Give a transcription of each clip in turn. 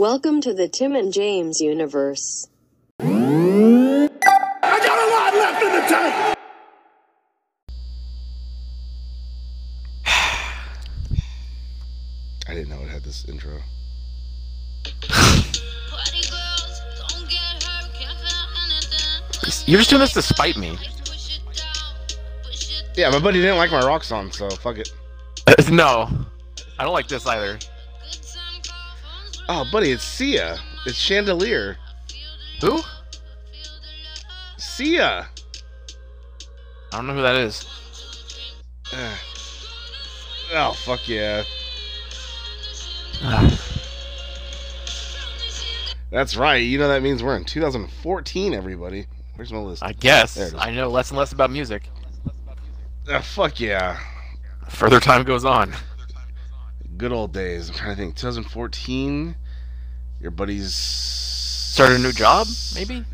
Welcome to the Tim and James universe. I got a lot left in the tank. I didn't know it had this intro. Party girls, don't get hurt, can't feel anything. You're just doing this to spite me. Push it down, push it Yeah, my buddy didn't like my rock song, so fuck it. No, I don't like this either. Oh, buddy, it's Sia. It's Chandelier. Who? Sia. I don't know who that is. Ugh. Oh, fuck yeah. That's right. You know that means we're in 2014, everybody. Where's my list? I guess There it is. I know less and less about music. Ah, fuck yeah. Further time goes on. Good old days. I'm trying to think. 2014. Your buddies Started a new job, maybe.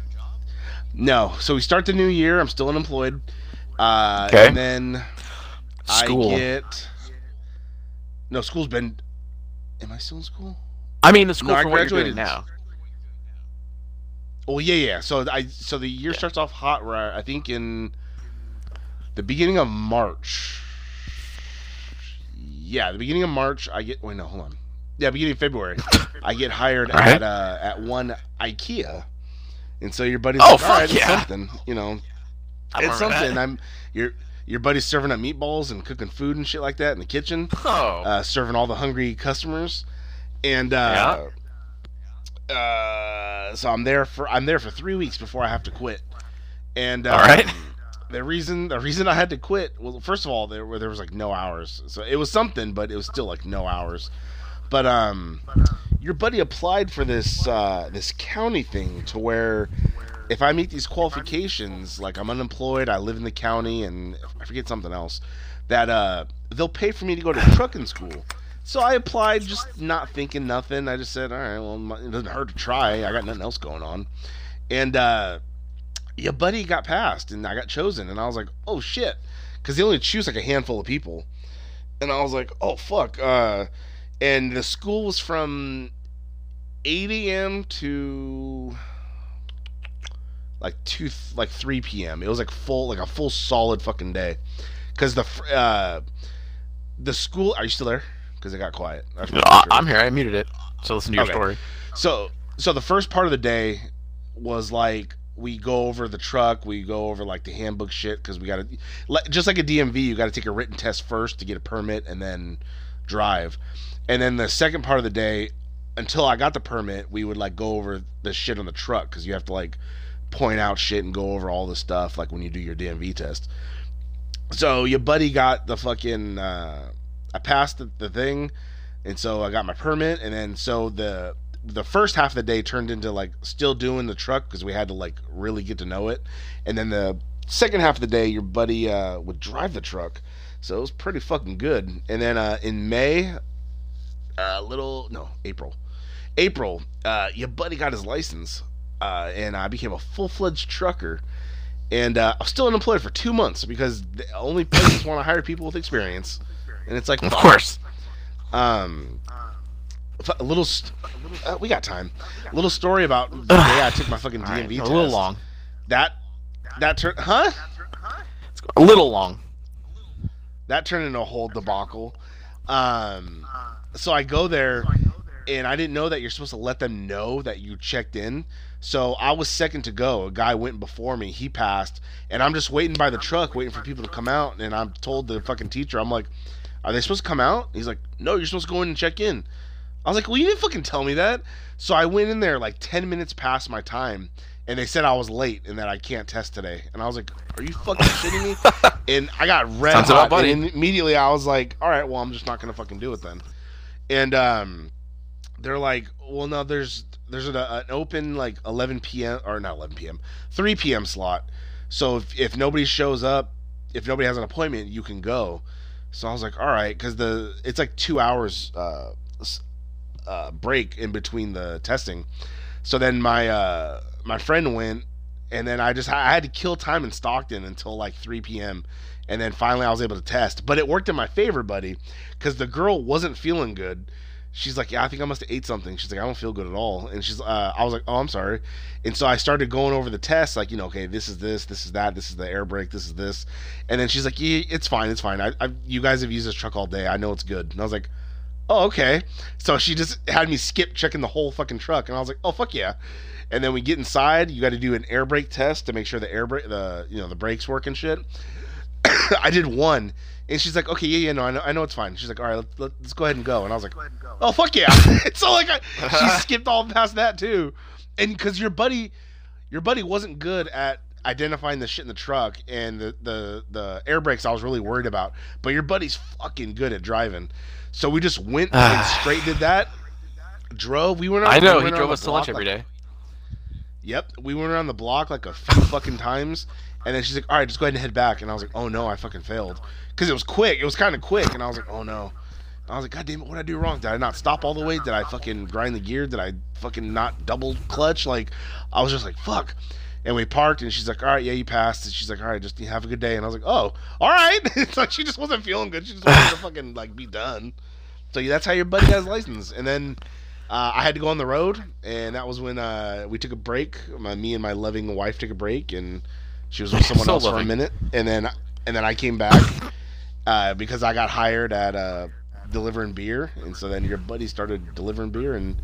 No. So we start the new year. I'm still unemployed. Uh, Okay. And then School. I get. No, school's been. Am I still in school? I mean, the school No, I for what you're doing graduated- now. Oh yeah, yeah. So I so the year starts off hot. Right, I think in the beginning of March. Yeah, the beginning of March. I get. Wait, no, hold on. Yeah, beginning of February. I get hired right. at uh, at one IKEA, and so your buddy's Oh, like, "All right, it's something." You know, I it's something. that. I'm your your buddy's serving up meatballs and cooking food and shit like that in the kitchen, Oh, uh, serving all the hungry customers, and uh, uh, so I'm there for I'm there for three weeks before I have to quit. And uh, All right. the reason the reason I had to quit well, first of all, there were there was like no hours, so it was something, but it was still like no hours. But um, your buddy applied for this uh, this county thing to where if I meet these qualifications, like I'm unemployed, I live in the county, and I forget something else, that uh, they'll pay for me to go to trucking school. So I applied, just not thinking nothing. I just said, all right, well, it doesn't hurt to try. I got nothing else going on, and uh, your buddy got passed, and I got chosen, and I was like, oh shit, because they only choose like a handful of people, and I was like, oh fuck, uh, and the school was from 8 a.m. to like two like 3 p.m. It was like full like a full solid fucking day because the uh the school are you still there? Because it got quiet. No, sure. I'm here. I muted it. So listen to your Okay. story. So so the first part of the day was like we go over the truck, we go over like the handbook shit because we got to like just like a DMV, you got to take a written test first to get a permit and then drive. And then the second part of the day until I got the permit, we would like go over the shit on the truck cuz you have to like point out shit and go over all the stuff like when you do your DMV test. So your buddy got the fucking uh I passed the, the thing and so I got my permit, and then so the the first half of the day turned into like still doing the truck because we had to like really get to know it, and then the second half of the day, your buddy uh, would drive the truck, so it was pretty fucking good. And then uh, in May, a little no April, April, uh, your buddy got his license, uh, and I became a full fledged trucker. And uh, I was still unemployed for two months because the only places want to hire people with experience, and it's like Of fuck. course. Um, f- a little, st- uh, we got time. A little story about the day I took my fucking DMV a test. A little long. That that turned, huh? A little long. That turned into a whole debacle. Um, so I go there, and I didn't know that you're supposed to let them know that you checked in. So I was second to go. A guy went before me. He passed, and I'm just waiting by the truck, waiting for people to come out. And I'm told the fucking teacher, I'm like, "Are they supposed to come out?" He's like, "No, you're supposed to go in and check in." I was like, "Well, you didn't fucking tell me that." So I went in there like ten minutes past my time, and they said I was late and that I can't test today. And I was like, "Are you fucking shitting me?" And I got red Sounds hot. about. And immediately I was like, "All right, well, I'm just not gonna fucking do it then." And um, they're like, "Well, no, there's there's an, an open like 11 p.m. or not 11 p.m. 3 p.m. slot. So if if nobody shows up, if nobody has an appointment, you can go." So I was like, "All right," because the it's like two hours uh, uh, break in between the testing. So then my uh, my friend went, and then I just I had to kill time in Stockton until like 3 p.m. And then finally I was able to test, but it worked in my favor, buddy, because the girl wasn't feeling good. she's like, yeah, I think I must have ate something. She's like, I don't feel good at all. And she's, uh, I was like, oh, I'm sorry. And so I started going over the test, like, you know, okay, this is this, this is that, this is the air brake, this is this. And then she's like, yeah, it's fine, it's fine. I, I, you guys have used this truck all day. I know it's good. And I was like, oh, okay. So she just had me skip checking the whole fucking truck. And I was like, oh, fuck yeah. And then we get inside. You got to do an air brake test to make sure the air brake, the you know, the brakes work and shit. I did one, and she's like, "Okay, yeah, yeah, no, I know, I know it's fine." She's like, "All right, let, let, let's go ahead and go." And I was like, "Oh fuck yeah!" so like, I, she skipped all past that too, and because your buddy, your buddy wasn't good at identifying the shit in the truck and the the the air brakes. I was really worried about, but your buddy's fucking good at driving. So we just went and straight did that. Drove. We went. I know we he drove us to lunch every like, day. Yep, we went around the block like a few fucking times, and then she's like, "All right, just go ahead and head back." And I was like, "Oh no, I fucking failed," because it was quick. It was kind of quick, and I was like, "Oh no." I was like, "God damn it, what did I do wrong? Did I not stop all the way? Did I fucking grind the gear? Did I fucking not double clutch? Like, I was just like, fuck." And we parked, and she's like, "All right, yeah, you passed." And she's like, "All right, just have a good day." And I was like, "Oh, all right." it's like she just wasn't feeling good. She just wanted to fucking like be done. So yeah, that's how your buddy has license. And then uh, I had to go on the road, and that was when uh, we took a break. My, me and my loving wife took a break, and she was with someone So else for a minute, and then and then I came back uh, because I got hired at uh, delivering beer, and so then your buddy started delivering beer, and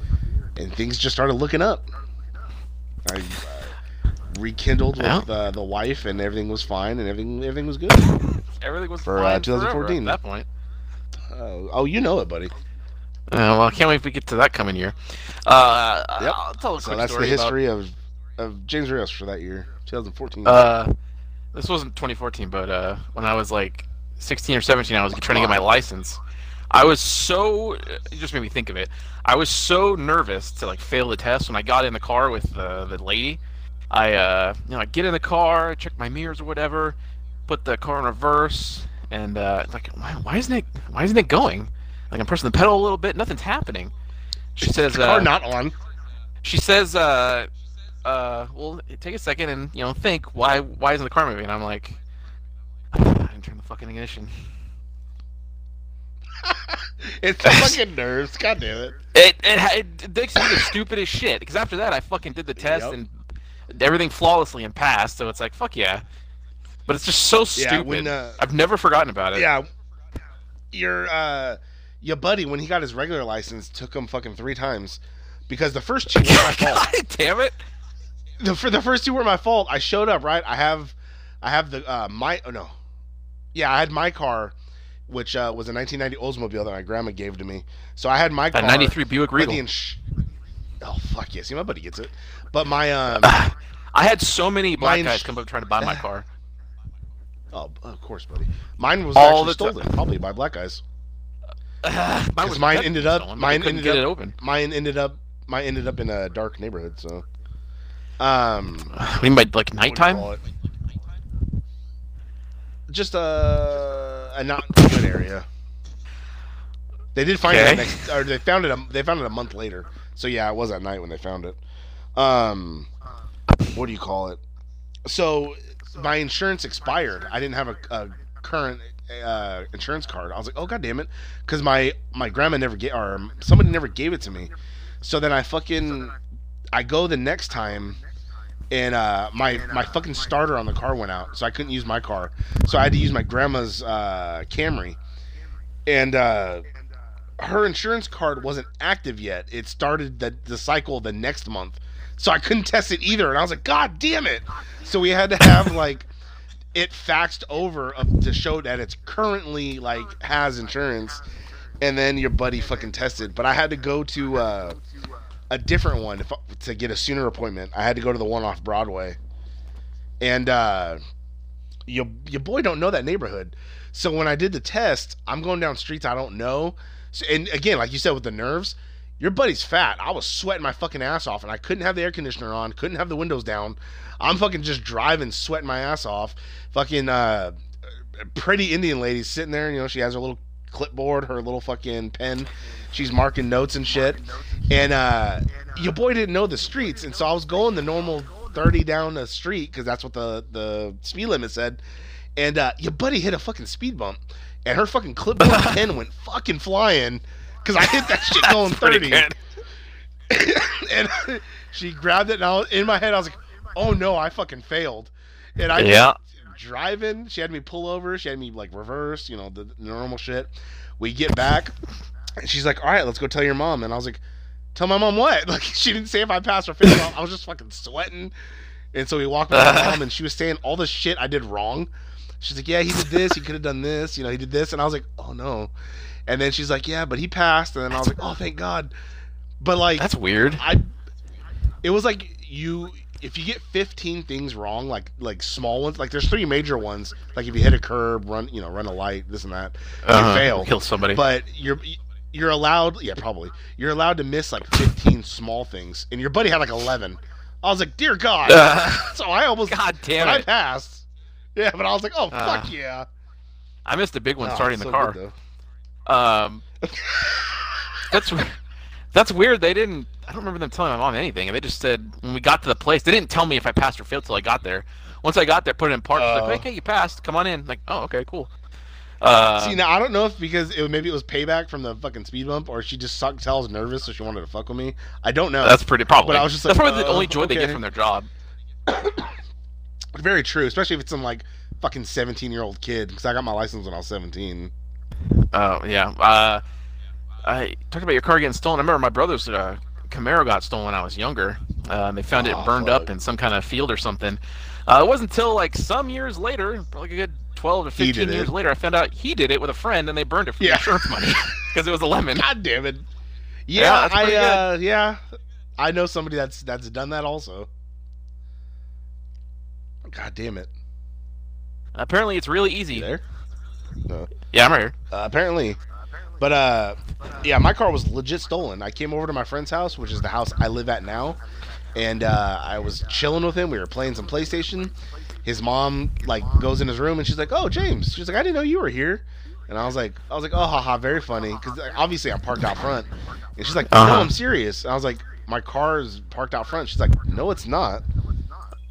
and things just started looking up. I uh, rekindled with Yeah. uh, the wife, and everything was fine, and everything everything was good. Everything was For, uh, 2014. forever at that point. Uh, oh, you know it, buddy. Uh, well, I can't wait if we get to that coming year. Uh, Yep. I'll tell a So quick that's the story about- history of of James Rios for that year, 2014. Uh, this wasn't 2014, but uh, when I was like 16 or 17, I was trying to get my license. I was so it just made me think of it. I was so nervous to like fail the test when I got in the car with the the lady. I uh, you know, I get in the car, check my mirrors or whatever, put the car in reverse, and uh, like, why, why isn't it why isn't it going? Like I'm pressing the pedal a little bit, nothing's happening. She says, car uh, not on. she says, uh, uh, well, take a second and you know think why why isn't the car moving? And I'm like, I didn't turn the fucking ignition. It's the fucking nerves. God damn it. It it, it makes me the stupidest shit. Because after that, I fucking did the test Yep. and everything flawlessly and passed. So it's like fuck yeah. But it's just so Yeah, stupid. when, uh, I've never forgotten about it. Yeah, your uh, your buddy when he got his regular license took him fucking three times because the first two were my fault. God damn it! The for the first two were my fault. I showed up right. I have, I have the uh my oh no, yeah I had my car, which uh, was a 1990 Oldsmobile that my grandma gave to me. So I had my car. A '93 Buick Regal. ins- oh fuck yeah! See my buddy gets it, but my um. I had so many black Mine guys come up trying to buy my car. Oh, of course, buddy. Mine was All actually stolen, probably by black guys. Mine Because mine ended up, but mine ended up, open. mine ended up, mine ended up in a dark neighborhood. So, um, you mean by like what do you nighttime? Just a a not good area. They did find it next, or they found it. A, they found it a month later. So yeah, it was at night when they found it. Um, what do you call it? So my insurance expired. I didn't have a, a current uh, insurance card. I was like, oh god damn it, because my my grandma never gave or somebody never gave it to me. So then I fucking I go the next time. And uh, my my fucking starter on the car went out, so I couldn't use my car. So I had to use my grandma's uh, Camry, and uh, her insurance card wasn't active yet. It started the the cycle the next month, so I couldn't test it either. And I was like, God damn it! So we had to have like it faxed over to show that it's currently like has insurance, and then your buddy fucking tested. But I had to go to uh, a different one if, to get a sooner appointment. I had to go to the one off Broadway, and uh, your your boy don't know that neighborhood. So when I did the test, I'm going down streets I don't know. So, and again, like you said with the nerves, your buddy's fat. I was sweating my fucking ass off, and I couldn't have the air conditioner on, couldn't have the windows down. I'm fucking just driving, sweating my ass off. Fucking uh, pretty Indian lady sitting there. You know, she has her little clipboard, her little fucking pen. She's marking notes and shit. And uh, your boy didn't know the streets, and so I was going the normal 30 down the street because that's what the the speed limit said. And uh, your buddy hit a fucking speed bump, and her fucking clipboard pen went fucking flying. Because I hit that shit going 30. and she grabbed it, and I was, in my head, I was like, "Oh no, I fucking failed." And I Yeah. driving. She had me pull over. She had me like reverse. You know the, the normal shit. We get back, and she's like, "All right, let's go tell your mom." And I was like, "Tell my mom what?" Like she didn't say if I passed or failed. I was just fucking sweating. And so we walked by my mom, and she was saying all the shit I did wrong. She's like, "Yeah, he did this. He could have done this. You know, he did this." And I was like, "Oh no." And then she's like, "Yeah, but he passed." And then I was like, "Oh, thank God." But like, That's weird. I it was like you if you get 15 things wrong like like small ones like there's three major ones like if you hit a curb run you know run a light this and that Uh-huh. you fail Kill somebody. but you're you're allowed yeah probably you're allowed to miss like 15 small things and your buddy had like 11 i was like dear god Uh, so i almost God damn but i passed yeah but i was like oh Ah. fuck yeah I missed a big one Oh, starting the so car. Um, that's that's weird. They didn't. I don't remember them telling my mom anything. And they just said when we got to the place, they didn't tell me if I passed or failed till I got there. Once I got there, put it in park. Oh. like, okay, you passed. Come on in. like, oh, okay, cool. Uh, See now I don't know if because it, maybe it was payback from the fucking speed bump or she just sucked tell was nervous so she wanted to fuck with me. I don't know. that's pretty probably. But I was just that's like, probably the uh, only joy they get from their job. Very true, especially if it's some like fucking seventeen year old kid. Because I got my license when I was seventeen. Oh yeah. Uh, I talked about your car getting stolen. I remember my brother's uh, Camaro got stolen when I was younger. Uh, they found Oh, it burned fuck. up in some kind of field or something. Uh, it wasn't until like some years later, probably a good twelve to fifteen years it. later, I found out he did it with a friend, and they burned it for Yeah. insurance money because it was a lemon. God damn it! Yeah, Yeah, I uh, yeah, I know somebody that's that's done that also. God damn it! Apparently, it's really easy. You there? No. Yeah, I'm right here. Uh, apparently, but uh, yeah, my car was legit stolen. I came over to my friend's house, which is the house I live at now, and uh, I was chilling with him. We were playing some PlayStation. His mom like goes in his room and she's like, "Oh, James," she's like, "I didn't know you were here." And I was like, I was like, "Oh, haha, very funny," because obviously I'm parked out front. And she's like, "No, Uh-huh. I'm serious." And I was like, "My car is parked out front." She's like, "No, it's not."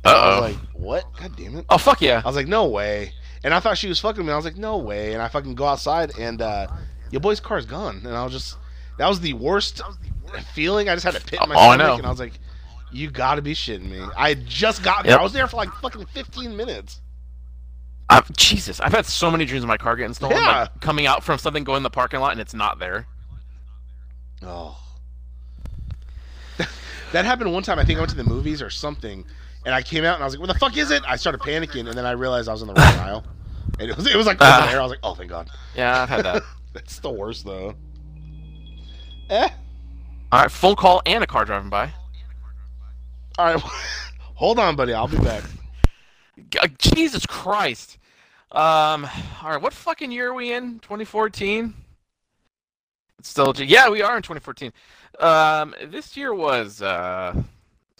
Uh I was like, "What? God damn it!" oh fuck yeah. I was like, no way. And I thought she was fucking me. I was like, no way. And I fucking go outside and uh, your boy's car's gone. And I was just, that was the worst feeling. I just had a pit my Oh, I stomach. know. And I was like, you gotta be shitting me. I just got there. Yep. I was there for like fucking 15 minutes. I've, Jesus, I've had so many dreams of my car getting stolen. Yeah. Like coming out from something, going in the parking lot, and it's not there. Oh. that happened one time. I think I went to the movies or something. And I came out and I was like, where the fuck is it? I started panicking. And then I realized I was in the wrong aisle. And it was, it was like Ah. there. I was like, oh, thank God. Yeah, I've had that. That's the worst, though. Eh. All right, phone call and a car driving by. All right, hold on, buddy. I'll be back. Uh, Jesus Christ. Um. All right, what fucking year are we in? 2014. It's still. Yeah, we are in 2014. Um, this year was uh,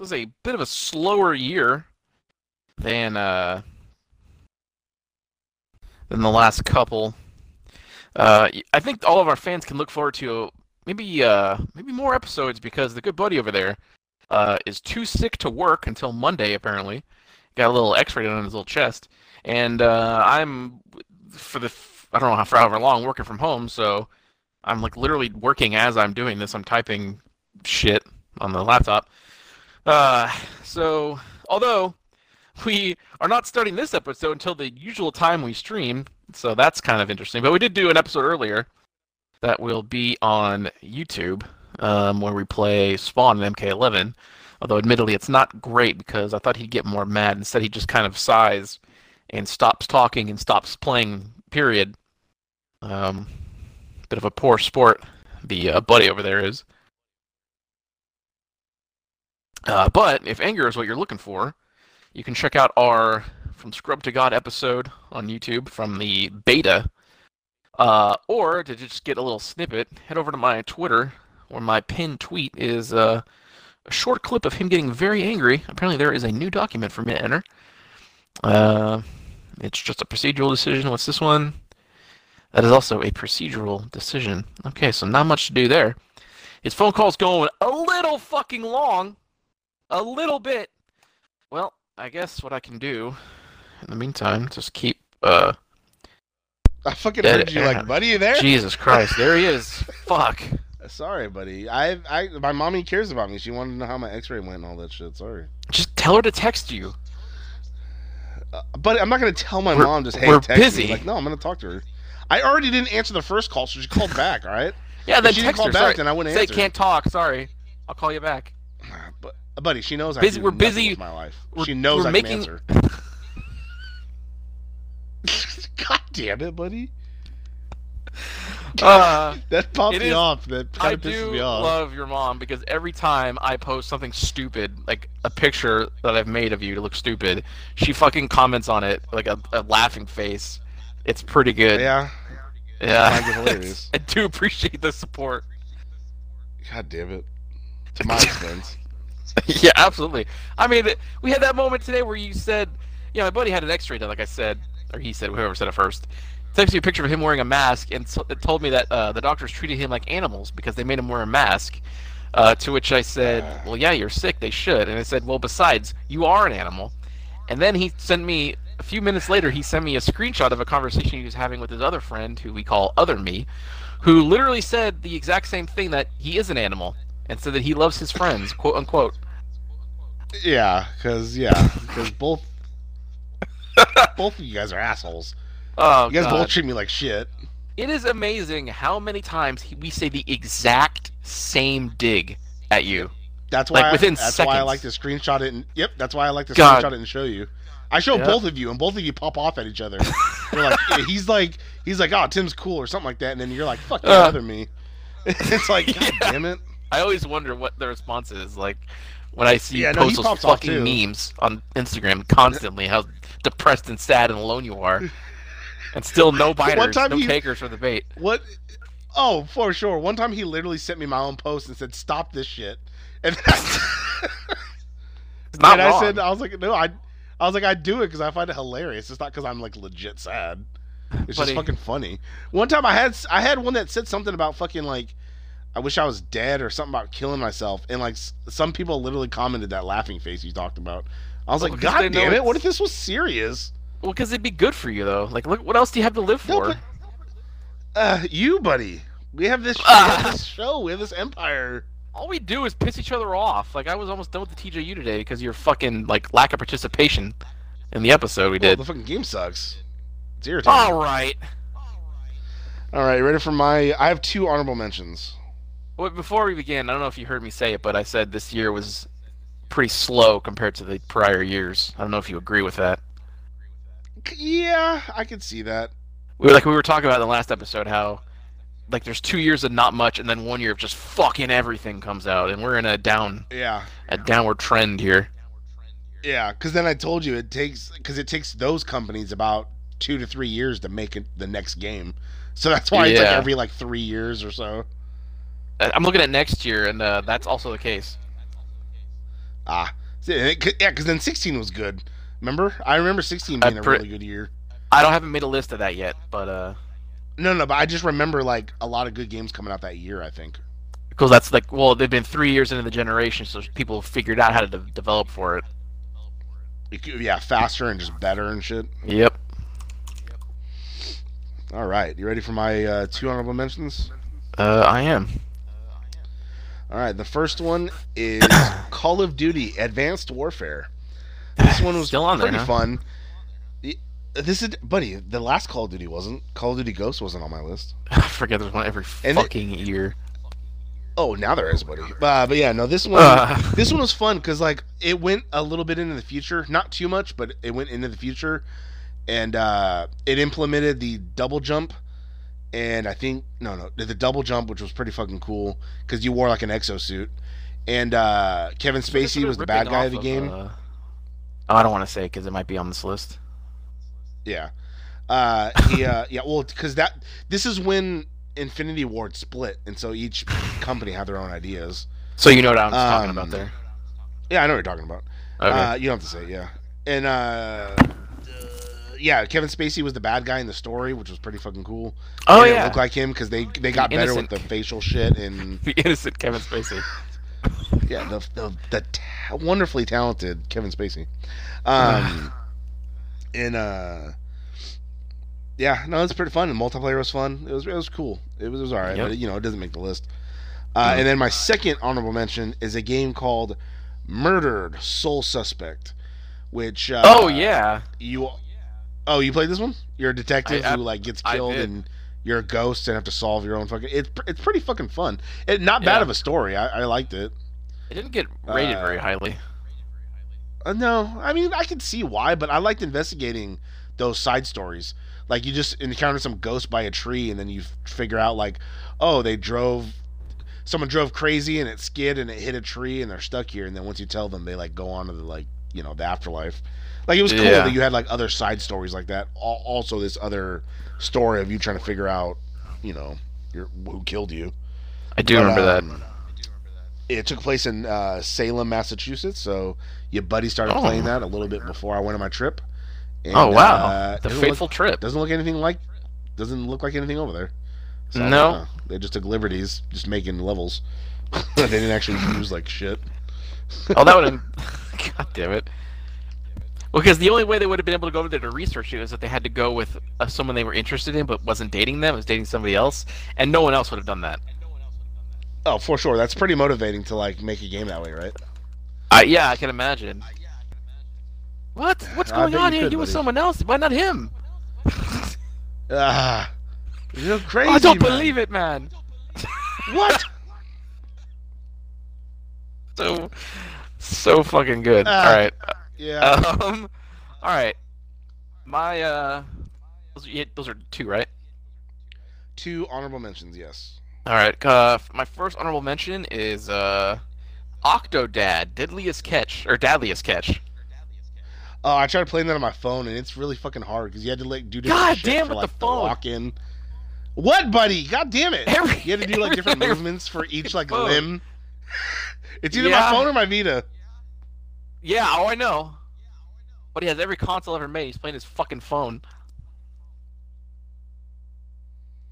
was a bit of a slower year than uh than the last couple. Uh, I think all of our fans can look forward to maybe uh maybe more episodes because the good buddy over there uh is too sick to work until Monday apparently. Got a little X-ray on his little chest, and uh, I'm for the I don't know how for however long working from home, so I'm like literally working as I'm doing this. I'm typing shit on the laptop. Uh, so although we are not starting this episode until the usual time we stream, so that's kind of interesting. But we did do an episode earlier that will be on YouTube, um, where we play Spawn and MK11. Although admittedly it's not great because I thought he'd get more mad. Instead he just kind of sighs and stops talking and stops playing. Period. Um, bit of a poor sport. The uh, buddy over there is. Uh, but if anger is what you're looking for, you can check out our From Scrub to God episode on YouTube from the beta. Uh, or to just get a little snippet, head over to my Twitter, where my pinned tweet is uh, a short clip of him getting very angry. Apparently, there is a new document for me to enter. Uh, it's just a procedural decision. What's this one? That is also a procedural decision. Okay, so not much to do there. His phone call's going a little fucking long. A little bit. Well, I guess what I can do in the meantime, just keep uh I fucking heard you like, buddy, you there? Jesus Christ, there he is. Fuck. Sorry, buddy. I, I, my mommy cares about me. She wanted to know how my X-ray went and all that shit. Sorry, Just tell her to text you. uh, but I'm not gonna tell my We're- mom just hey, we're text me. busy. Like, no, I'm gonna talk to her. I already didn't answer the first call, so she called back. All right, Yeah, then she didn't call her. back, sorry. then I wouldn't Say answer. can't talk. Sorry. I'll call you back. but buddy, she knows I Busy- do we're busy- with my life. she knows I making- can answer. God damn it, buddy. Uh, That popped me is- off. That I kind of pisses do me off. love your mom because every time I post something stupid, like a picture that I've made of you to look stupid, she fucking comments on it like a, a laughing face. It's pretty good. yeah. yeah. I find it hilarious. I do appreciate the support. God damn it. To my expense. yeah, absolutely. I mean, we had that moment today where you said, yeah, my buddy had an X-ray done, like I said, or he said, whoever said it first. Texted me a picture of him wearing a mask, and it told me that uh, the doctors treated him like animals because they made him wear a mask. Uh, to which I said, "Well, yeah, you're sick. They should." And I said, "Well, besides, you are an animal." And then he sent me a few minutes later. He sent me a screenshot of a conversation he was having with his other friend, who we call Other Me, who literally said the exact same thing that he is an animal and said that he loves his friends, quote unquote. Yeah, because yeah, because both both of you guys are assholes. Oh, You guys God. both treat me like shit. It is amazing how many times he, we say the exact same dig at you. That's why. Like, within that's why I like to screenshot it. And yep, that's why I like to God. screenshot it and show you. I show Yeah. both of you, and both of you pop off at each other. you're like, he's like, he's like, oh, Tim's cool or something like that, and then you're like, fuck Uh. other me. it's like, god Yeah. damn it. I always wonder what the response is like when I see Yeah, you no, he post those fucking memes on Instagram constantly. How depressed and sad and alone you are, and still no biters, no he- takers for the bait. What? Oh, for sure. One time he literally sent me my own post and said, "Stop this shit," and I, It's not and I said, "I was like, no, I." I was like, I do it because I find it hilarious. It's not because I'm like legit sad. It's Buddy. just fucking funny. One time I had I had one that said something about fucking like I wish I was dead or something about killing myself, and like s- some people literally commented that laughing face you talked about. I was Well, like, because they God know damn it! it's- What if this was serious? well, because it'd be good for you though. Like, look, what else do you have to live No, for? but uh, you, buddy, we have this, we Ah. have this show, we have this empire. All we do is piss each other off. Like I was almost done with the TJU today because of your fucking like lack of participation in the episode we Well, did. the fucking game sucks. It's irritating. All right. All right, ready for my? I have two honorable mentions. Well, before we begin, I don't know if you heard me say it, but I said this year was pretty slow compared to the prior years. I don't know if you agree with that. Yeah, I can see that. We were like we were talking about in the last episode how like there's two years of not much and then one year of just fucking everything comes out and we're in a down Yeah, a downward trend here. yeah. Because then I told you it takes because it takes those companies about two to three years to make it the next game. So that's why it's like every like three years or so. I- I'm looking at next year and uh, that's also the case. Ah, See, and it- yeah. Because then 16 was good. Remember? I remember 16 I being a really good year. I don't haven't made a list of that yet, but uh No, no, but I just remember like a lot of good games coming out that year. I think. because that's like well they've been three years into the generation, so people figured out how to de- develop for it. It Yeah, faster and just better and shit. Yep. All right, you ready for my uh, two honorable mentions? Uh, I am. All right, the first one is Call of Duty: Advanced Warfare. This one was Still on there, pretty huh? fun. This is, buddy. The last Call of Duty wasn't. Call of Duty Ghost wasn't on my list. I forget there's one every And it- fucking year. Oh, now there is, buddy. Uh, but yeah, no, this one, Uh. this one was fun because like it went a little bit into the future, not too much, but it went into the future, and uh, it implemented the double jump, and I think no, no, the double jump, which was pretty fucking cool because you wore like an exosuit, and uh, Kevin Spacey was the bad guy of the game. uh, oh, I don't want to say because it might be on this list. Yeah. Uh, he, uh, yeah, well, because that this is when Infinity Ward split, and so each company had their own ideas. So you know what I'm talking Um, about there. Yeah, I know what you're talking about. Okay. Uh, you don't have to say, yeah. And uh, yeah, Kevin Spacey was the bad guy in the story, which was pretty fucking cool. oh didn't yeah, look like him because they they got better with the facial shit and the innocent Kevin Spacey. yeah, the the, the ta- wonderfully talented Kevin Spacey. Um, and uh, yeah, no, it's pretty fun. The multiplayer was fun. It was it was cool. It was, it was all right, Yep. but you know, it doesn't make the list. Uh, And then my second honorable mention is a game called Murdered Soul Suspect, which uh, oh yeah, you oh you played this one? You're a detective I- I- who like gets killed and you're a ghost and have to solve your own fucking. It's it's pretty fucking fun. It not bad Yeah. of a story. I, I liked it. it didn't get rated Uh, very highly. Uh, no, I mean I can see why, but I liked investigating those side stories. Like you just encounter some ghost by a tree, and then you figure out like, oh, they drove, someone drove crazy and it skid and it hit a tree and they're stuck here. And then once you tell them, they like go on to the like you know the afterlife. Like it was cool Yeah. that you had like other side stories like that. Also, this other story of you trying to figure out, you know, your who killed you. I do But, remember that. um, It took place in uh, Salem, Massachusetts. So your buddy started Oh. playing that a little bit before I went on my trip. And, oh wow, uh, the fateful look, trip. doesn't look anything like doesn't look like anything over there. So, No. uh, they just took liberties, just making levels. they didn't actually use like shit. Oh, that would have. God damn it. Well, because the only way they would have been able to go over there to research it is that they had to go with uh, someone they were interested in, but wasn't dating them, was dating somebody else, and no one else would have done that. Oh, for sure. That's pretty motivating to like make a game that way, right? I yeah, I can imagine. What? What's going on you here? could, you with someone else? Why not him? Ah, you're crazy. I don't man. believe it, man. What? So, so fucking good. Ah. all right. Yeah. Um. All right. My uh, those are, those are two, right? Two honorable mentions. Yes. All right. Uh, my first honorable mention is uh, Octodad, Deadliest Catch or Dadliest Catch. Oh, I tried playing that on my phone, and it's really fucking hard because you had to like do different God shit damn for, the like, phone. walk in. What, buddy? God damn it! Every- you had to do like different movements for each like phone. limb. It's either Yeah. my phone or my Vita. Yeah. Oh, I know. But he has every console ever made. He's playing his fucking phone.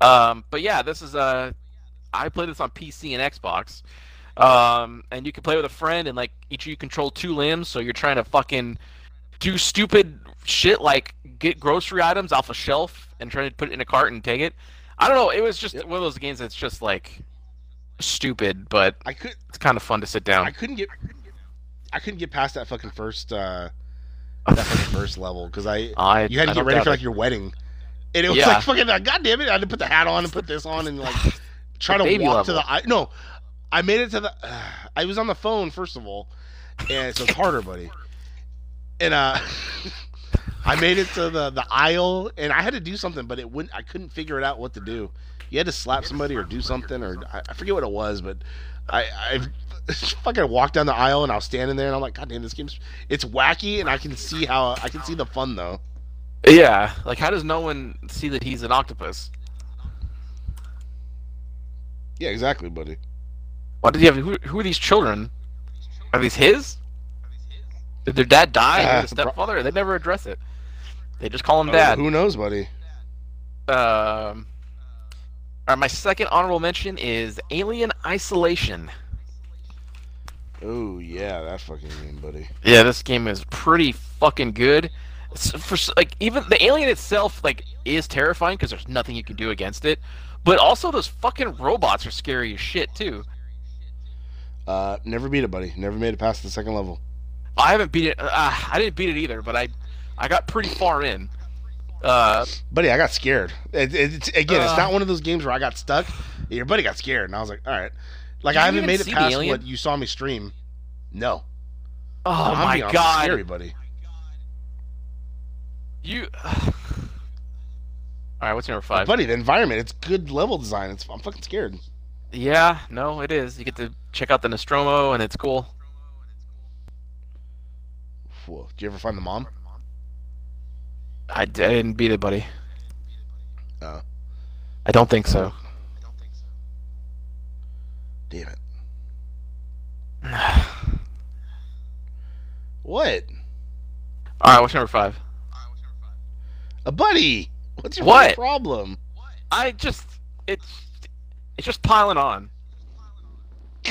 Um. But yeah, this is uh, I played this on PC and Xbox. Um, and you can play with a friend, and like each of you control two limbs, so you're trying to fucking do stupid shit like get grocery items off a shelf and try to put it in a cart and take it. I don't know. It was just Yep. one of those games that's just like stupid, but I could. it's kind of fun to sit down. I couldn't get. I couldn't get past that fucking first. uh That fucking first level because I. I You had to I get ready for it. like your wedding, and it was Yeah. like fucking. Uh, God damn it! I had to put the hat on and put this on and like try to walk to the. I, no, I made it to the. I was on the phone first of all, and so it's harder, buddy. And uh, I made it to the the aisle, and I had to do something, but it wouldn't. I couldn't figure it out what to do. You had to slap somebody or do something, or I, I forget what it was, but I I fucking walked down the aisle and I was standing there, and I'm like, God damn, this game's it's wacky, and I can see how I can see the fun though. Yeah, like how does no one see that he's an octopus? Yeah, exactly, buddy. Why did he have? Who, who are these children? Are these his? Did their dad die? Uh, or the stepfather? They never address it. They just call him Oh, dad. who knows, buddy? Um. All right, my second honorable mention is Alien Isolation. Oh yeah, that fucking game, buddy. Yeah, this game is pretty fucking good. It's for like even the alien itself like is terrifying because there's nothing you can do against it, but also those fucking robots are scary as shit too. Uh, never beat it, buddy. Never made it past the second level. I haven't beat it. Uh, I didn't beat it either, but I I got pretty far in. Uh, Buddy, I got scared. It, it, it's again, it's Uh. not one of those games where I got stuck. Your buddy got scared, and I was like, all right. Like I haven't made it past what you saw me stream. No. oh The my is god, scary, buddy. you. All right, what's number five? Buddy, the environment, it's good level design. It's I'm fucking scared. Yeah, no, it is. You get to check out the Nostromo, and it's cool. Whoa. Did you ever find the mom? I, I didn't beat it, buddy. Oh. I don't think so. I don't think so. Damn it. What? All right, what's number five? A buddy. What's your What? problem? I just it's it's just piling on.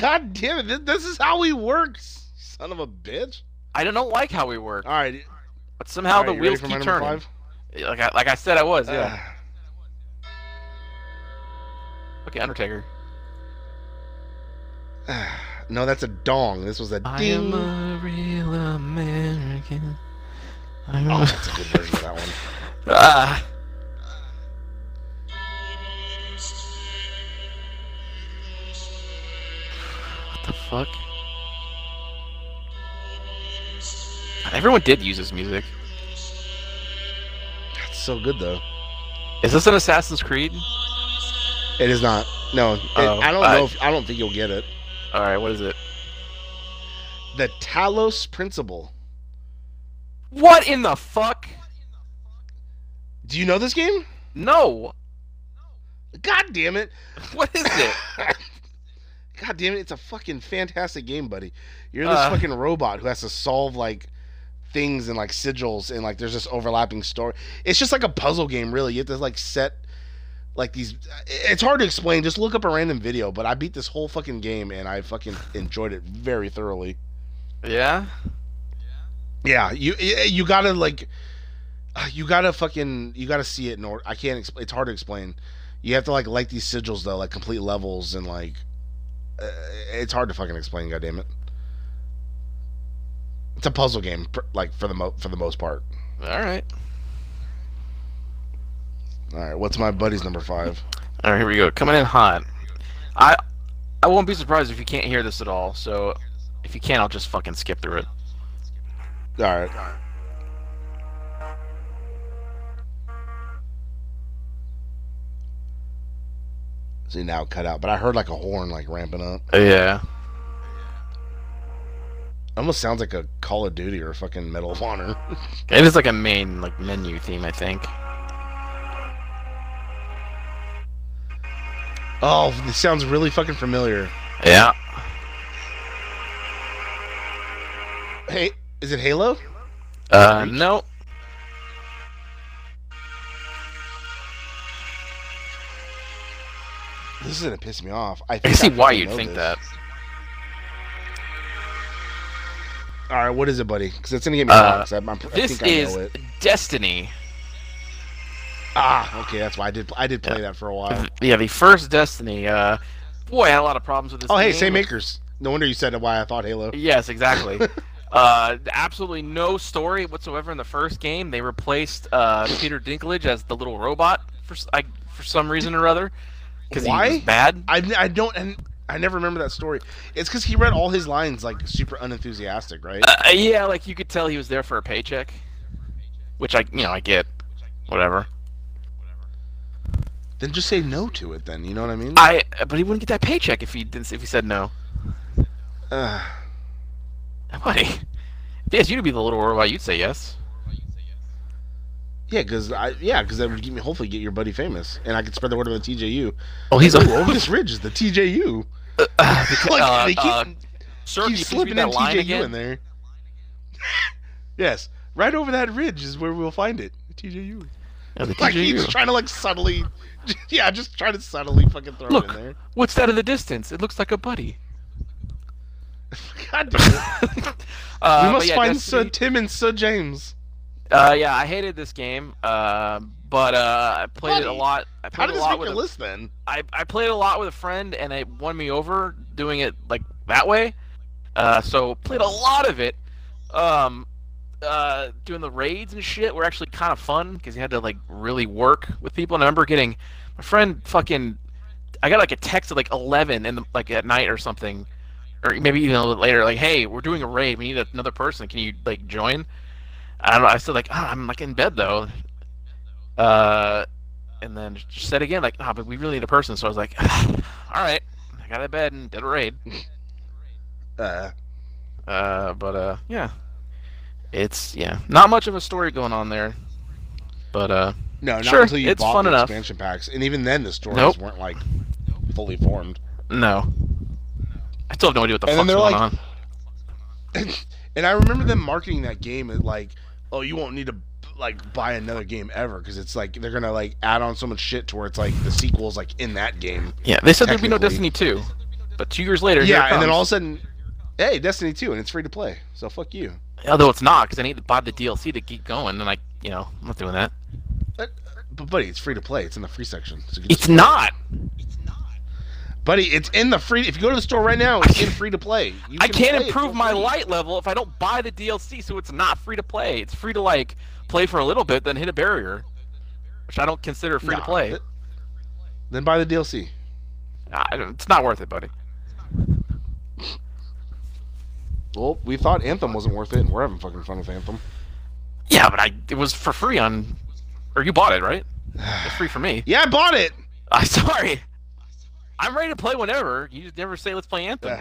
God damn it! This, is how he works. Son of a bitch. I don't like how we work, All right. But somehow right, the wheels keep turning. five? Like I, like I said, I was. Yeah. Ah. Okay, Undertaker. no, that's a dong. This was a I ding. am a real American. I'm Oh, that's a good version of that one. Ah. What the fuck? Everyone did use this music. That's so good though. Is this an Assassin's Creed? It is not. No, it- Oh, I don't I- know. If, I don't think you'll get it. All right, what is it? The Talos Principle. What in the fuck? Do you know this game? No. God damn it! What is it? God damn it! It's a fucking fantastic game, buddy. You're this Uh. fucking robot who has to solve like things and like sigils and like there's this overlapping story. It's just like a puzzle game, really. You have to like set like these. It's hard to explain. Just look up a random video. But I beat this whole fucking game and I fucking enjoyed it very thoroughly. yeah. Yeah, you you gotta like, you gotta fucking you gotta see it in order. I can't. Explain. It's hard to explain. You have to like like these sigils though, like complete levels and like, uh, it's hard to fucking explain. God damn it. It's a puzzle game, like for the mo- for the most part. All right. All right, what's my buddy's number five? All right, here we go. Coming in hot. I I won't be surprised if you can't hear this at all. So if you can't, I'll just fucking skip through it. All right. See now cut out, but I heard like a horn like ramping up. Yeah. Almost sounds like a Call of Duty or a fucking Medal of Honor. It is like a main like menu theme, I think. Oh, this sounds really fucking familiar. Yeah. Hey, is it Halo? Uh, no. This is gonna piss me off. I, I see why you'd think this. that. All right, what is it, buddy? Because it's gonna get me Uh, I'm, I'm, I This think I is know it. Destiny. Ah, okay, that's why I did. I did play that for a while. Yeah, the first Destiny. Uh, boy, I had a lot of problems with this. Oh, hey, same makers. No wonder you said why I thought Halo. Yes, exactly. uh, absolutely no story whatsoever in the first game. They replaced uh, Peter Dinklage as the little robot for I, for some reason or other because he Why? was bad. I, I don't and I never remember that story. It's because he read all his lines like super unenthusiastic, right? Uh, yeah, like you could tell he was there for a paycheck, which I you know I get, whatever. then just say no to it. Then you know what I mean? I but he wouldn't get that paycheck if he didn't if he said no. Uh, Buddy, if yes, you to be the little robot, you'd say yes. yeah, because I yeah, because that would get me hopefully get your buddy famous, and I could spread the word about the TJU. Oh, he's Ooh, over this ridge is the TJU. Like uh, they keep, uh, Sir, can keep slipping read that line TJU again? in there. yes, right over that ridge is where we'll find it. TJU. Yeah, the Like he's trying to like subtly, yeah, just trying to subtly fucking throw Look. it in there. What's that in the distance? It looks like a buddy. God damn it. uh, we must yeah, find Destiny- Sir Tim and Sir James. Uh, yeah, I hated this game, uh, but uh, I played it a lot. I How played did a this lot make with your a, list then? I, I played a lot with a friend, and it won me over doing it like that way. Uh, so played a lot of it. Um, uh, doing the raids and shit were actually kind of fun because you had to like really work with people. And I remember getting my friend fucking. I got like a text at like eleven in the like at night or something, or maybe even a little later. Like, hey, we're doing a raid. We need another person. Can you like join? I don't know. I said like, oh, I'm like in bed though. Uh, and then just said again like, ah, but we really need a person. So I was like, all right, I got out of bed and did a raid. Uh, Uh, but uh, yeah, it's yeah, not much of a story going on there. But uh, no, not Sure, until you it's bought fun the enough. expansion packs, and even then the stories Nope. weren't like fully formed. no, I still have no idea what the And fuck's going like- on. and I remember them marketing that game as like, oh, you won't need to like buy another game ever because it's like they're gonna like add on so much shit to where it's like the sequels like in that game. Yeah, they said there'd be no Destiny 2, but two years later, yeah, and then all of a sudden, hey, Destiny two, and it's free to play. So fuck you. although it's not because I need to buy the DLC to keep going, and I, you know, I'm not doing that. But, but buddy, it's free to play. It's in the free section. So It's not. Buddy. It's in the free. If you go to the store right now, it's in free to play. You I can can't play improve my free. light level if I don't buy the DLC, so it's not free to play. It's free to like play for a little bit, then hit a barrier, which I don't consider free Nah, to play. th- Then buy the DLC. Don't- It's not worth it, buddy. Well, we thought Anthem wasn't worth it, and we're having fucking fun with Anthem. Yeah, but I it was for free on, or you bought it, right? It's free for me. Yeah, I bought it. I'm sorry. I'm ready to play whenever. You just never say let's play Anthem.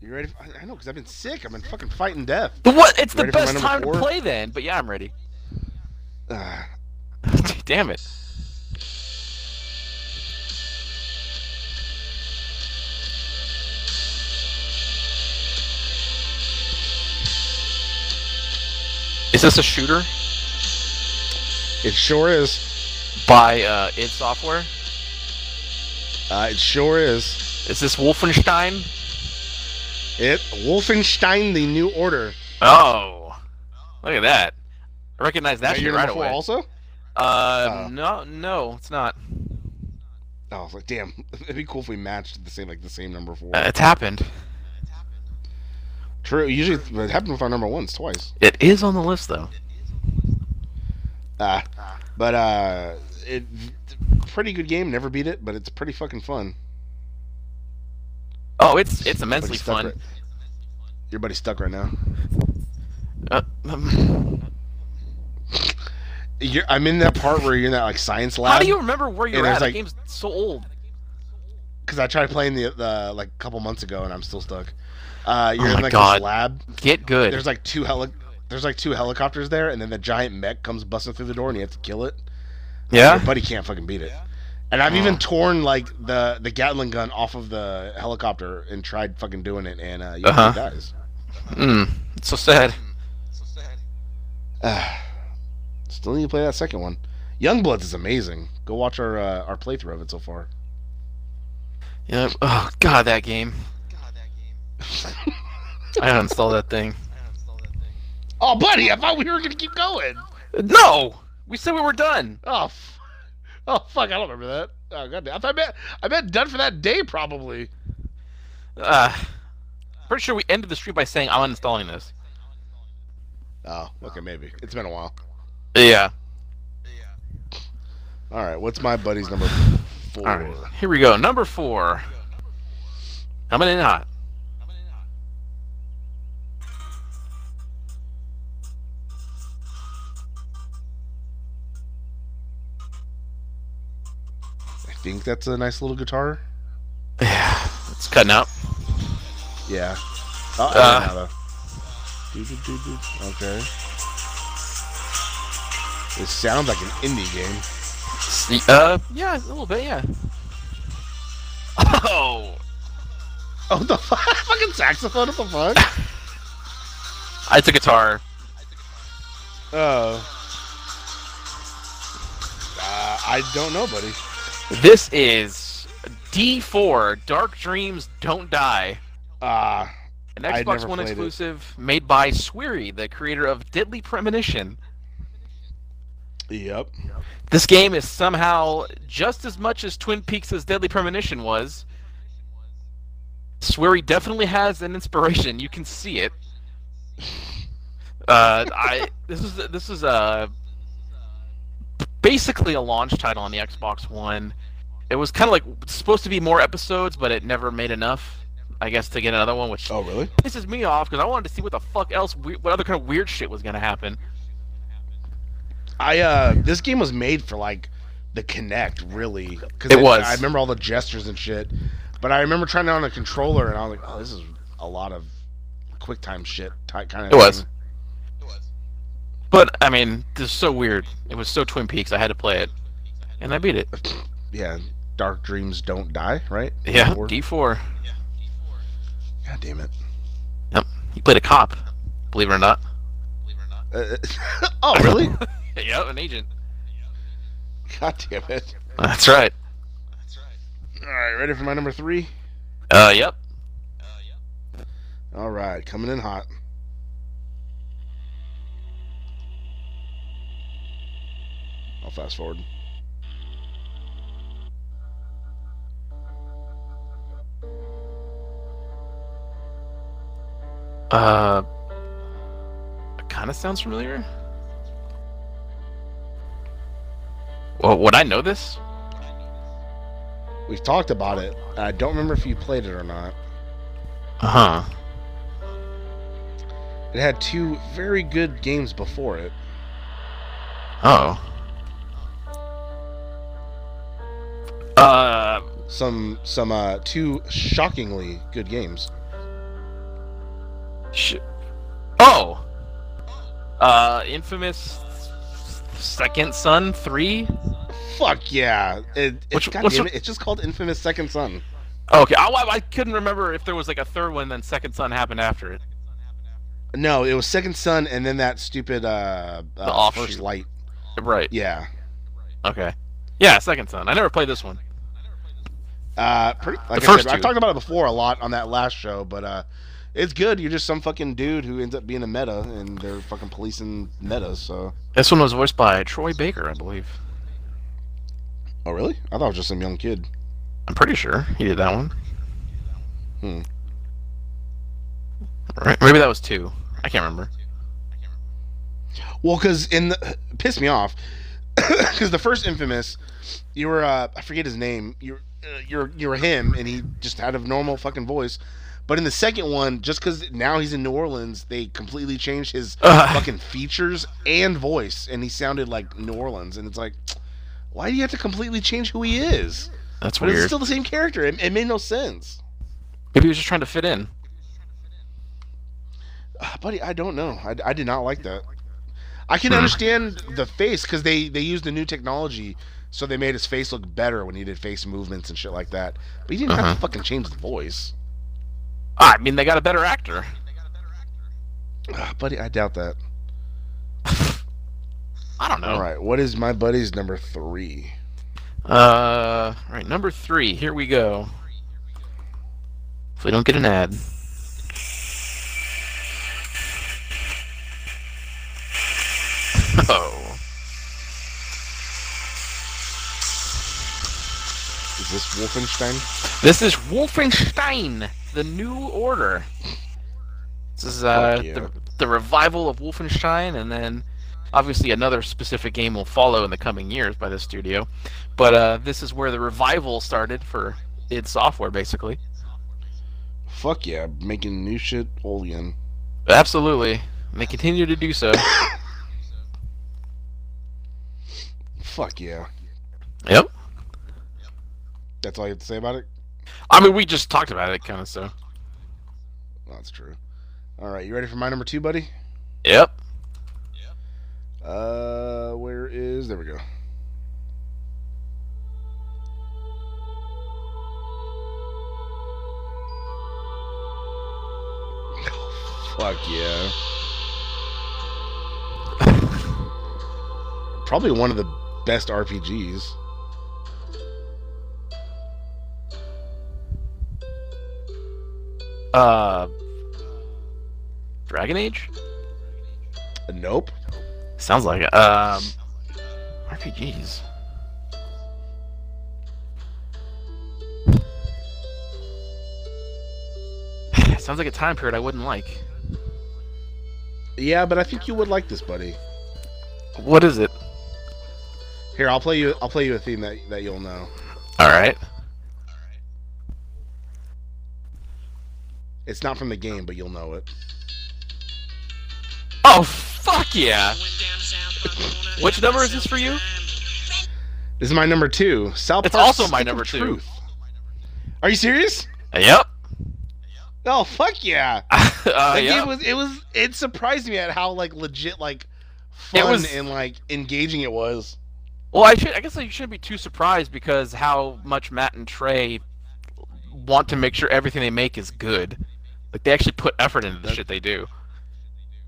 You ready? For, I- know, because I've been sick. I've been fucking fighting death. But what? It's the Ready for my best time to play then. But yeah, I'm ready. Uh, Damn it. Is this a shooter it sure is. by uh, id Software? Uh, it sure is. Is this Wolfenstein? It Wolfenstein: The New Order. Oh, look at that! I recognize that shit right number four away. Also. Uh, Oh. no, no, it's not. Oh, I was like, damn, it'd be cool if we matched the same, like the same number four. Uh, it's happened. True. Usually, it happened with our number ones twice. It is on the list though. Uh, but uh, it pretty good game. Never beat it, but it's pretty fucking fun. Oh, it's it's immensely fun. right- Your buddy's stuck right now. Uh, um, You're, I'm in that part where you're in that like science lab. how do you remember where you're at? there's, The like- game's so old. Because I tried playing the the like a couple months ago and I'm still stuck. Uh, you're Oh in like God. this lab. Get good. There's like two heli- There's like two helicopters there, and then the giant mech comes busting through the door, and you have to kill it. Yeah. Your buddy can't fucking beat it. And I've Oh. even torn like the the Gatling gun off of the helicopter and tried fucking doing it, and uh, you Uh-huh. dies. Mm, it's so sad. Uh, still need to play that second one. Youngbloods is amazing. Go watch our uh, our playthrough of it so far. Yeah. Oh god, that game. God, that game. I uninstalled that thing. Oh, buddy, I thought we were gonna keep going. No, we said we were done. Oh, f- oh fuck, I don't remember that. Oh god, I thought I meant I meant done for that day probably. Uh, pretty sure we ended the stream by saying I'm uninstalling this. Oh, okay, maybe it's been a while. Yeah. Yeah. All right, what's my buddy's number four? All right. Here we go. Number four. Coming in hot. Think that's a nice little guitar. Yeah. It's cutting out. Yeah. Oh, Uh. uh. Okay. It sounds like an indie game. Uh, yeah, a little bit, yeah. Oh, Oh, the fuck? fucking saxophone? What the fuck? it's a guitar. Oh. Uh, I don't know, buddy. This is D4 Dark Dreams Don't Die, Ah, an I'd Xbox One played it. exclusive made by Swery, the creator of Deadly Premonition. yep. This game is somehow just as much as Twin Peaks' as Deadly Premonition was. Swery definitely has an inspiration. You can see it. Uh, I this is this is a basically a launch title on the Xbox One. It was kind of like supposed to be more episodes, but it never made enough. I guess to get another one, which Oh, really? pisses me off because I wanted to see what the fuck else, what other kind of weird shit was gonna happen. I uh, this game was made for like the Kinect, really. Cause It was. I remember all the gestures and shit, but I remember trying it on a controller, and I was like, oh, this is a lot of QuickTime shit, kind of. It was. But I mean, this is so weird. It was so Twin Peaks. I had to play it, and I beat it. Yeah. Dark dreams don't die, right? Yeah, D four. God damn it. Yep. you played a cop. Believe it or not. Believe it or not. Uh, oh, really? yeah, an agent. God damn it. That's right. That's right. All right, ready for my number three? Uh, yep. Uh, yep. All right, coming in hot. I'll fast forward. Uh, it kind of sounds familiar. Well, would I know this? We've talked about it. I don't remember if you played it or not. Uh huh. It had two very good games before it. Oh. Uh, Some some uh two shockingly good games. sh- oh. Uh, infamous Second Son three. Fuck yeah! It, it's, Which- God what's damn the- it, it's just called Infamous Second Son. Okay, I, I couldn't remember if there was like a third one, then Second Son happened after it. No, it was Second Son, and then that stupid uh, uh. First Light. Right. Yeah. Okay. Yeah, Second Son. I never played this one. Uh, pretty. Like The I first said, I've talked about it before a lot on that last show, but uh, it's good. You're just some fucking dude who ends up being a meta, and they're fucking policing metas. So. This one was voiced by Troy Baker, I believe. Oh really? I thought it was just some young kid. I'm pretty sure he did that one. Hmm. Right. Maybe that was two. I can't remember. Well, because in the pissed me off because the first Infamous, you were uh, I forget his name. You're uh, you're you're him, and he just had a normal fucking voice. But in the second one, just because now he's in New Orleans, they completely changed his Ugh. fucking features and voice, and he sounded like New Orleans. And it's like, why do you have to completely change who he is? That's But it's weird. still the same character. It, it made no sense, Maybe he was just trying to fit in. Ah, buddy. I don't know. I, I did not like that. I can Hmm. understand the face because they they used the new technology, so they made his face look better when he did face movements and shit like that. But he didn't have Uh-huh. to fucking change the voice, Ah, I mean, they got a better actor. Ah, buddy. I doubt that. I don't know. All right, what is my buddy's number three? Uh, all right, number three. Here we go. If we don't get an ad. Oh, Is this Wolfenstein? this is Wolfenstein: The New Order. This is uh, yeah. the, the revival of Wolfenstein, and then obviously another specific game will follow in the coming years by this studio. But uh, this is where the revival started for id Software, basically. Fuck yeah, making new shit old again. Absolutely, and they continue to do so. Fuck yeah. yep. That's all you have to say about it. I mean, we just talked about it, kind of. So. That's true. All right, you ready for my number two, buddy? Yep. Uh, where is? There we go. Fuck yeah. Probably one of the best RPGs. Uh. Dragon Age. Nope. Sounds like it. Um. RPGs. Sounds like a time period I wouldn't like. Yeah, but I think you would like this, buddy. What is it? Here, I'll play you. I'll play you a theme that that you'll know. All right. It's not from the game, but you'll know it. Oh fuck yeah! Which number is this for you? This is my number two. South It's Park also my Stick of number two. Truth. Are you serious? Yep. Oh fuck yeah! uh, That yep. game was it was it surprised me at how like legit like It fun was- and like engaging it was. Well, I should. I guess you shouldn't be too surprised because how much Matt and Trey want to make sure everything they make is good. Like they actually put effort into the That- shit they do.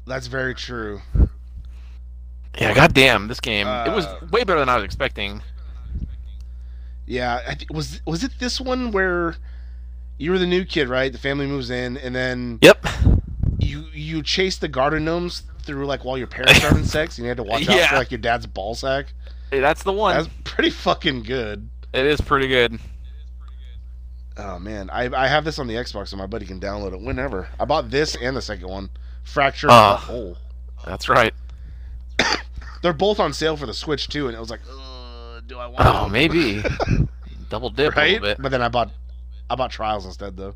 That's very true. Yeah, goddamn, this game. it was Uh, way better than I was expecting. Yeah, I th- was was it this one where you were the new kid, right? The family moves in, and then Yep. you you chase the garden gnomes through like while your parents are having sex, and you had to watch out Yeah. for like your dad's ball sack. Hey, That's the one. That's pretty fucking good. It is pretty good. Oh man, I I have this on the Xbox, so my buddy can download it whenever. I bought this and the second one, Fracture Ah. Hole. That's right. They're both on sale for the Switch too, and it was like, uh, do I want? Oh, them? maybe. Double dip a little bit. But then I bought I bought Trials instead though.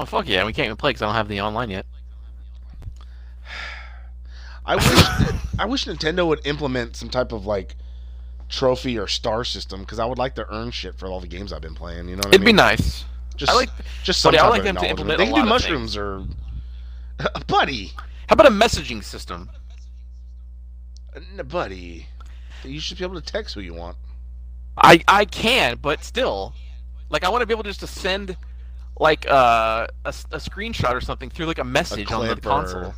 Oh fuck yeah, we can't even play because I don't have the online yet. I wish I wish Nintendo would implement some type of like trophy or star system because I would like to earn shit for all the games I've been playing. You know what It'd I be nice. Just I like- just some Buddy, I type like of them to implement They can do mushrooms or buddy, How about a messaging system? Buddy. You should be able to text who you want. I I can, but still, like I want to be able just to send like uh, a a screenshot or something through like a message on the clip or- console.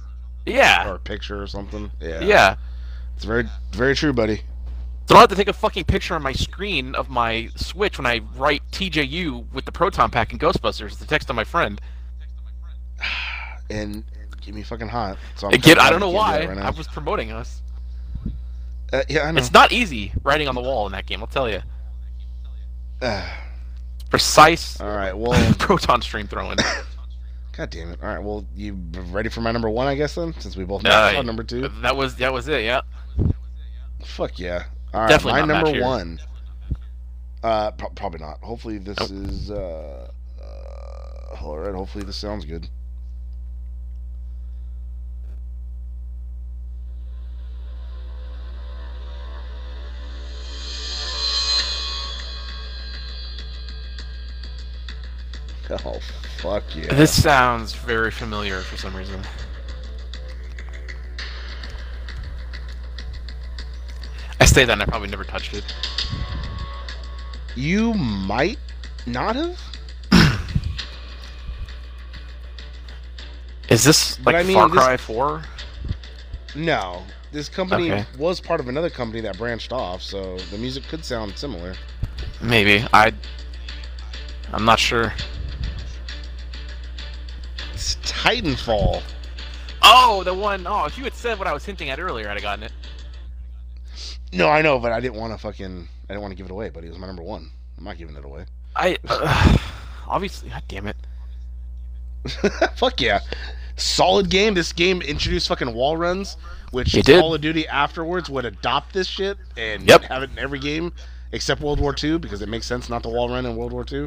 Yeah, or a picture or something. Yeah. yeah. It's very very true, buddy. So I don't have to take a fucking picture on my screen of my Switch when I write TJU with the Proton Pack and Ghostbusters to text to my friend. And get me fucking hot. So I'm get, I don't know why. you can't do that I was promoting us. Uh, yeah, I know. It's not easy writing on the wall in that game. I'll tell you. Uh, Precise all right. Well, proton stream throwing. god damn it. All right. Well, you ready for my number one? I guess then, since we both Uh, number two. That was that was it. Yeah. Fuck yeah. All right. Definitely my not number one. Uh, pro- probably not. Hopefully this is uh, uh, all right. Hopefully this sounds good. Oh fuck yeah! This sounds very familiar for some reason. I say that and I probably never touched it. You might not have. Is this But like I mean, Far this- Cry 4? No, this company Okay. was part of another company that branched off, so the music could sound similar. Maybe. I. I'm not sure. It's Titanfall. Oh, the one oh if you had said what I was hinting at earlier, I'd have gotten it. No, I know, but I didn't want to fucking. I didn't want to give it away, but it was my number one. I'm not giving it away. I. Uh, obviously, god damn it. Fuck yeah. Solid game. This game introduced fucking wall runs, which It did. Call of Duty afterwards would adopt this shit and Yep. have it in every game except World War II because it makes sense not to wall run in World War II.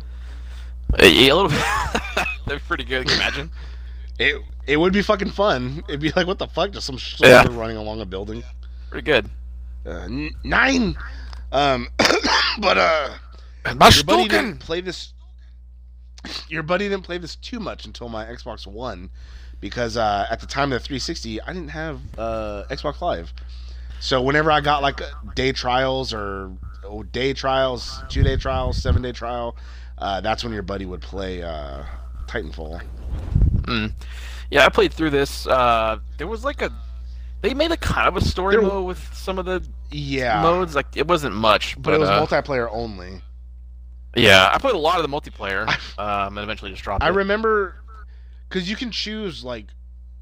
Uh, yeah, a little bit. They're pretty good. Can you imagine? It it would be fucking fun. It'd be like what the fuck, just some soldier Yeah. running along a building. Pretty good. Uh, n- nine. Um, but uh, your buddy didn't play this. Your buddy didn't play this too much until my Xbox One, because uh, at the time of the 360, I didn't have uh, Xbox Live. So whenever I got like day trials or oh, day trials, two day trials, seven day trial, uh, that's when your buddy would play uh, Titanfall. Mm. Yeah, I played through this. Uh, there was like a. They made a kind of a story There- mode with some of the Yeah, modes. Like it wasn't much, but, but it was uh, multiplayer only. Yeah, I played a lot of the multiplayer, um, and eventually just dropped I it. remember because you can choose like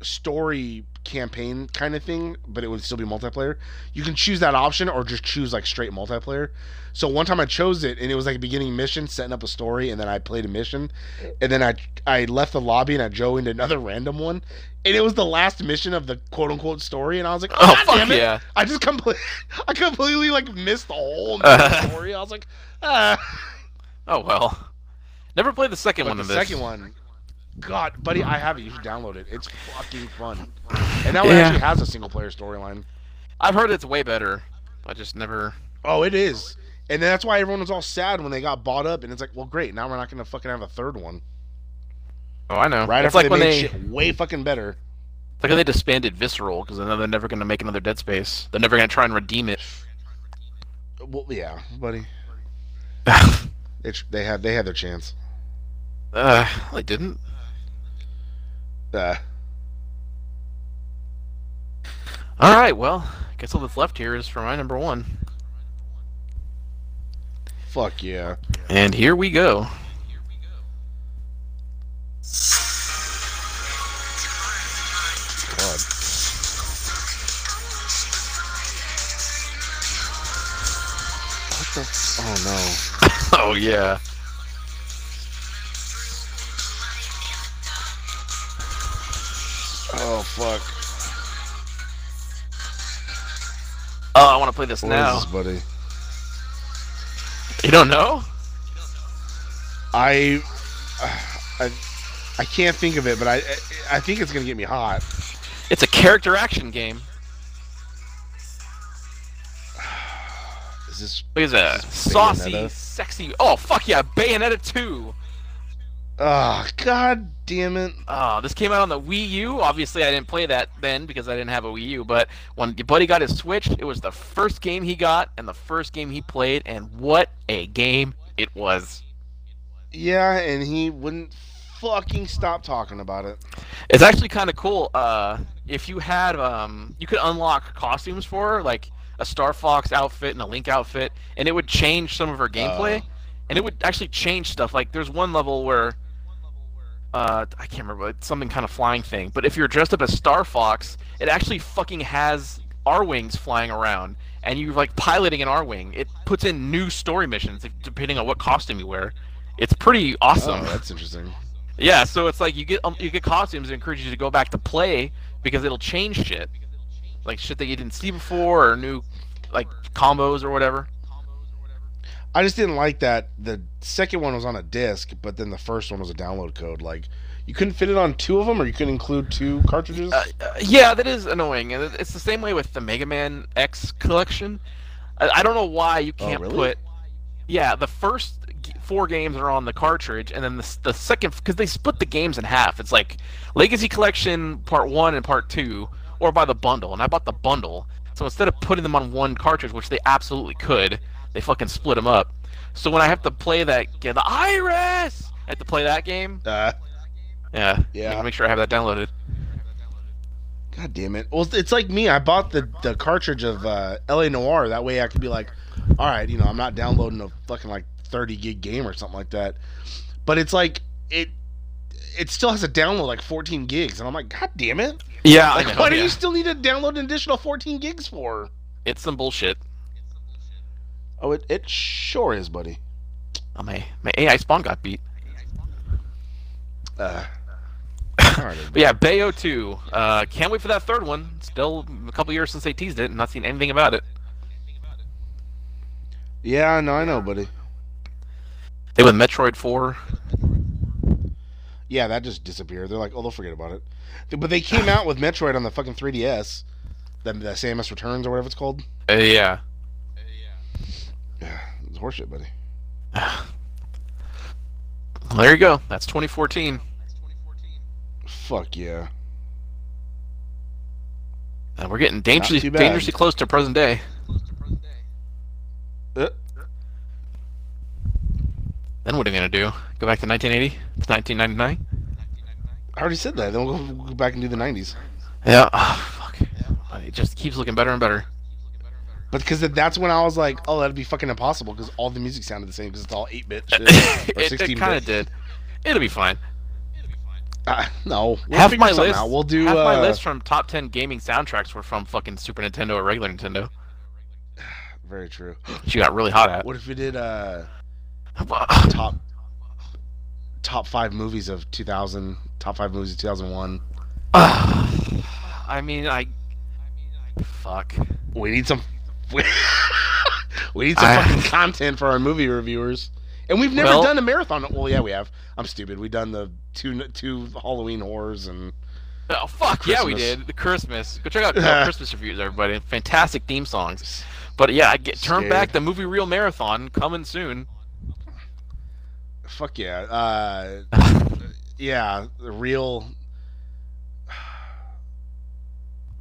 story campaign kind of thing, but it would still be multiplayer. You can choose that option or just choose like straight multiplayer. So one time I chose it and it was like a beginning mission, setting up a story, and then I played a mission, and then I I left the lobby and I joined another random one, and it was the last mission of the quote unquote story, and I was like, oh, Oh, fuck damn it! yeah. I just completely I completely like missed the whole Uh. story. I was like, ah. Oh well. Never played the second But one the of this. second one, God, buddy, I have it. You should download it. It's fucking fun. And now it Yeah. actually has a single player storyline. I've heard it's way better. I just never. Oh, it is. And that's why everyone was all sad when they got bought up. And it's like, well, great. Now we're not going to fucking have a third one. Oh, I know. Right it's after like they when made they. shit way fucking better. It's like when they disbanded Visceral because I they're never going to make another Dead Space. They're never going to try and redeem it. Well, yeah, buddy. It's, they had they had their chance. uh, they didn't. Uh, All right. Well, I guess all that's left here is for my number one. fuck yeah. And here we go. God. the? Oh no. Oh yeah. Fuck. Oh, I want to play this What now. is this, buddy? You don't know? I, I, I can't think of it, but I, I think it's gonna get me hot. It's a character action game. Is this? Look at that. This is Saucy, Bayonetta. sexy. Oh, fuck yeah. Bayonetta 2. Oh god damn it! Oh, this came out on the Wii U. Obviously, I didn't play that then because I didn't have a Wii U. But when your buddy got his Switch, it was the first game he got and the first game he played. And what a game it was. Yeah, and he wouldn't fucking stop talking about it. It's actually kind of cool. Uh, if you had, um, you could unlock costumes for her, like a Star Fox outfit and a Link outfit, and it would change some of her gameplay. Oh. And it would actually change stuff. Like there's one level where, uh, I can't remember, it's something kind of flying thing. But if you're dressed up as Star Fox, it actually fucking has Arwings flying around, and you're like piloting an Arwing. It puts in new story missions depending on what costume you wear. It's pretty awesome. Oh, that's interesting. Yeah, so it's like you get um, you get costumes that encourage you to go back to play because it'll change shit, like shit that you didn't see before or new like combos or whatever. I just didn't like that the second one was on a disc, but then the first one was a download code. Like you couldn't fit it on two of them, or you couldn't include two cartridges. Uh, uh, yeah, that is annoying, and it's the same way with the Mega Man X collection. I, I don't know why you Oh, can't really? put. Yeah, the first four games are on the cartridge, and then the, the second because they split the games in half. It's like Legacy Collection Part One and Part Two, or by the bundle. And I bought the bundle, so instead of putting them on one cartridge, which they absolutely could, they fucking split them up. So when I have to play that, yeah, the Iris, I have to play that game. Uh, Yeah, Yeah. Make sure I have that downloaded. God damn it! Well, it's like me. I bought the the cartridge of uh, L.A. Noire. That way, I could be like, all right, you know, I'm not downloading a fucking like 30 gig game or something like that. But it's like it it still has to download like 14 gigs, and I'm like, god damn it! Yeah, Like, know. why do you still need to download an additional 14 gigs for? It's some bullshit. Oh, it it sure is, buddy. Oh, my my AI spawn got beat. Uh, But yeah, Bayo 2. Uh, can't wait for that third one. Still a couple years since they teased it, and not seen anything about it. yeah, no, I know, buddy. They with Metroid 4. Yeah, that just disappeared. They're like, oh, they'll forget about it. But they came out with Metroid on the fucking 3DS, the, the Samus Returns or whatever it's called. Uh, yeah. Yeah, it's horseshit, buddy. Well, there you go. That's 2014. Fuck yeah. And we're getting dangerously dangerously close to present day. Uh, Then what are we gonna do? Go back to 1980? 1999? I already said that. Then we'll go, go back and do the 90s. Yeah. Oh, fuck. It just keeps looking better and better. But because that's when I was like, oh, that'd be fucking impossible because all the music sounded the same because it's all 8 bit shit. Or it 16 it kind of did. It'll be fine. Uh, no. We'll half figure my list. out. We'll do. half my uh, list from top 10 gaming soundtracks were from fucking Super Nintendo or regular Nintendo. Very true. She got really hot at. What if we did uh, top top five movies of 2000, top five movies of 2001? I mean, I. Fuck. We need some. We need some I- fucking content for our movie reviewers. And we've never Well- done a marathon. Well, yeah, we have. I'm stupid. We've done the two two Halloween horrors and Oh fuck yeah, we did the Christmas. Go check out our Christmas reviews, everybody. Fantastic theme songs. But yeah, I get turn back the movie reel marathon coming soon. fuck yeah, uh, yeah, the real.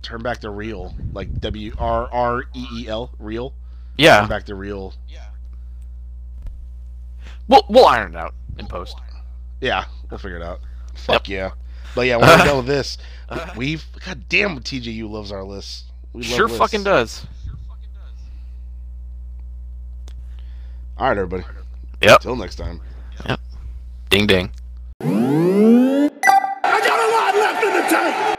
Turn back the real, like W R R E E L, real. Turn Yeah, back the real. Yeah. We'll we'll iron it out in post. Yeah, we'll figure it out. Fuck yeah. But yeah, when we're done with this, we, uh-huh. we've god damn TJU loves our list. We love Sure lists. fucking does. All right, everybody. Yep. Till next time. Yep. Ding ding. I got a lot left in the tank.